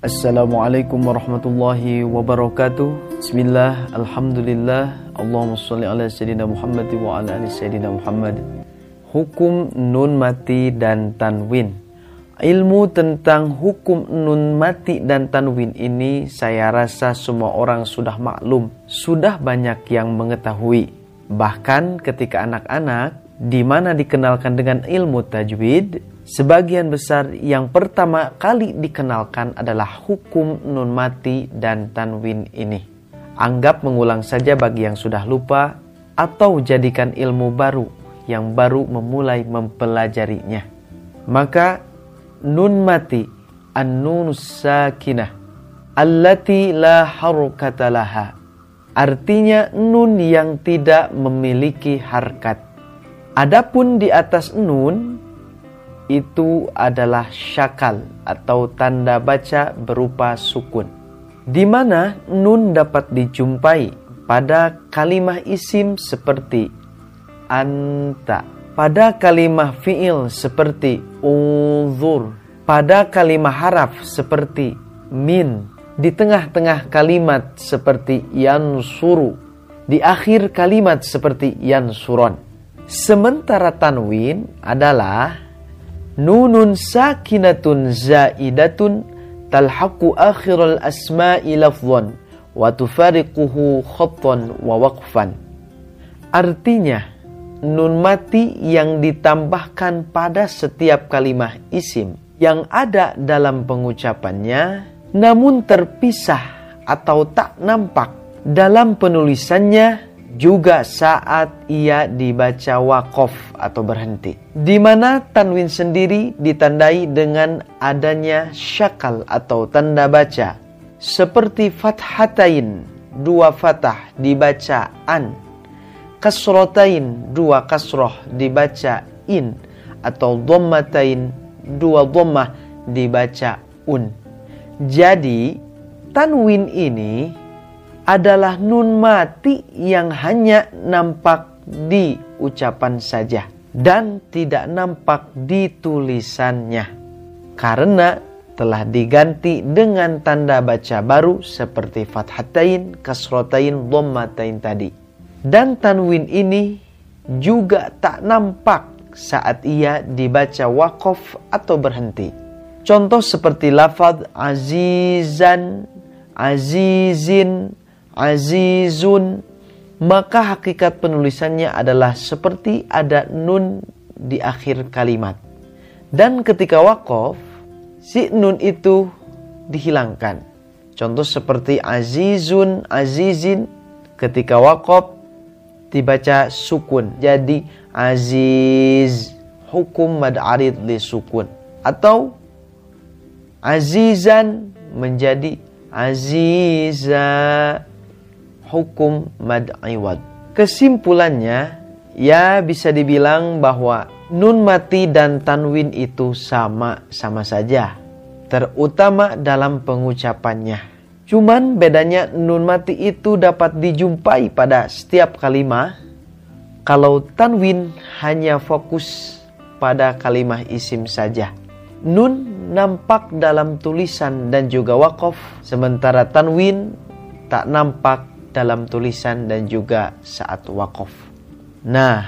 Assalamualaikum warahmatullahi wabarakatuh. Bismillah, Alhamdulillah. Allahumma salli ala Sayyidina Muhammad wa ala ali Sayyidina Muhammad. Hukum nun mati dan tanwin. Ilmu tentang hukum nun mati dan tanwin ini saya rasa semua orang sudah maklum. Sudah banyak yang mengetahui. Bahkan ketika anak-anak di mana dikenalkan dengan ilmu tajwid Sebagian besar yang pertama kali dikenalkan adalah hukum nun mati dan tanwin ini. Anggap mengulang saja bagi yang sudah lupa atau jadikan ilmu baru yang baru memulai mempelajarinya. Maka nun mati an-nunus sakinah allati la harukata laha. Artinya nun yang tidak memiliki harkat. Adapun di atas nun itu adalah syakal atau tanda baca berupa sukun. Di mana nun dapat dijumpai pada kalimah isim seperti anta, pada kalimah fiil seperti unzur, pada kalimah haraf seperti min, di tengah-tengah kalimat seperti yansuru, di akhir kalimat seperti yansuron. Sementara tanwin adalah nunun sakinatun zaidatun talhaqu akhiral asma'i lafdhan wa tufariquhu khattan wa waqfan. Artinya, nun mati yang ditambahkan pada setiap kalimah isim yang ada dalam pengucapannya namun terpisah atau tak nampak dalam penulisannya juga saat ia dibaca wakof atau berhenti. Di mana tanwin sendiri ditandai dengan adanya syakal atau tanda baca. Seperti fathatain, dua fathah dibaca an. Kasrotain, dua kasroh dibaca in. Atau dhammatain, dua dhammah dibaca un. Jadi, tanwin ini adalah nun mati yang hanya nampak di ucapan saja dan tidak nampak di tulisannya karena telah diganti dengan tanda baca baru seperti fathatain, kasrotain, dhammatain tadi. Dan tanwin ini juga tak nampak saat ia dibaca wakof atau berhenti. Contoh seperti lafaz azizan, azizin, azizun maka hakikat penulisannya adalah seperti ada nun di akhir kalimat. Dan ketika wakaf, si nun itu dihilangkan. Contoh seperti azizun, azizin, ketika wakaf dibaca sukun. Jadi aziz, hukum mad arid li sukun. Atau azizan menjadi aziza hukum mad iwad. Kesimpulannya, ya bisa dibilang bahwa nun mati dan tanwin itu sama-sama saja. Terutama dalam pengucapannya. Cuman bedanya nun mati itu dapat dijumpai pada setiap kalimat. Kalau tanwin hanya fokus pada kalimat isim saja. Nun nampak dalam tulisan dan juga wakof. Sementara tanwin tak nampak dalam tulisan dan juga saat wakaf. Nah,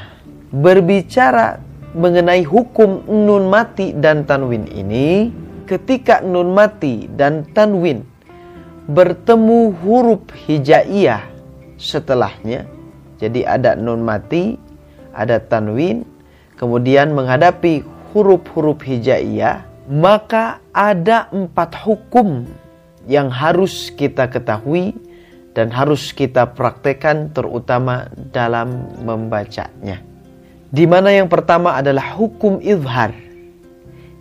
berbicara mengenai hukum nun mati dan tanwin ini, ketika nun mati dan tanwin bertemu huruf hijaiyah setelahnya, jadi ada nun mati, ada tanwin, kemudian menghadapi huruf-huruf hijaiyah, maka ada empat hukum yang harus kita ketahui dan harus kita praktekkan terutama dalam membacanya. Di mana yang pertama adalah hukum izhar.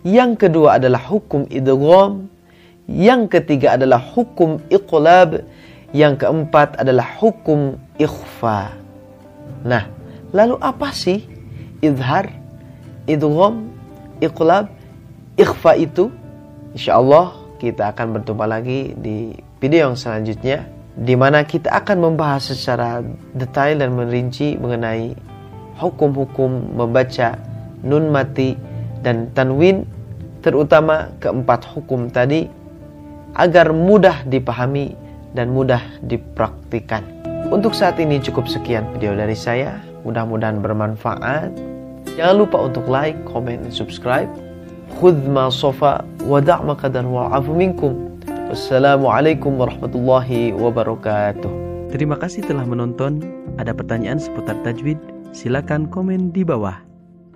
Yang kedua adalah hukum idgham. Yang ketiga adalah hukum iqlab. Yang keempat adalah hukum ikhfa. Nah, lalu apa sih izhar, idgham, iqlab, ikhfa itu? Insyaallah kita akan berjumpa lagi di video yang selanjutnya di mana kita akan membahas secara detail dan merinci mengenai hukum-hukum membaca nun mati dan tanwin terutama keempat hukum tadi agar mudah dipahami dan mudah dipraktikan. Untuk saat ini cukup sekian video dari saya. Mudah-mudahan bermanfaat. Jangan lupa untuk like, comment, dan subscribe. Khudh ma sofa wa da' ma qadar wa'afu minkum. Wassalamualaikum warahmatullahi wabarakatuh. Terima kasih telah menonton. Ada pertanyaan seputar tajwid? Silakan komen di bawah.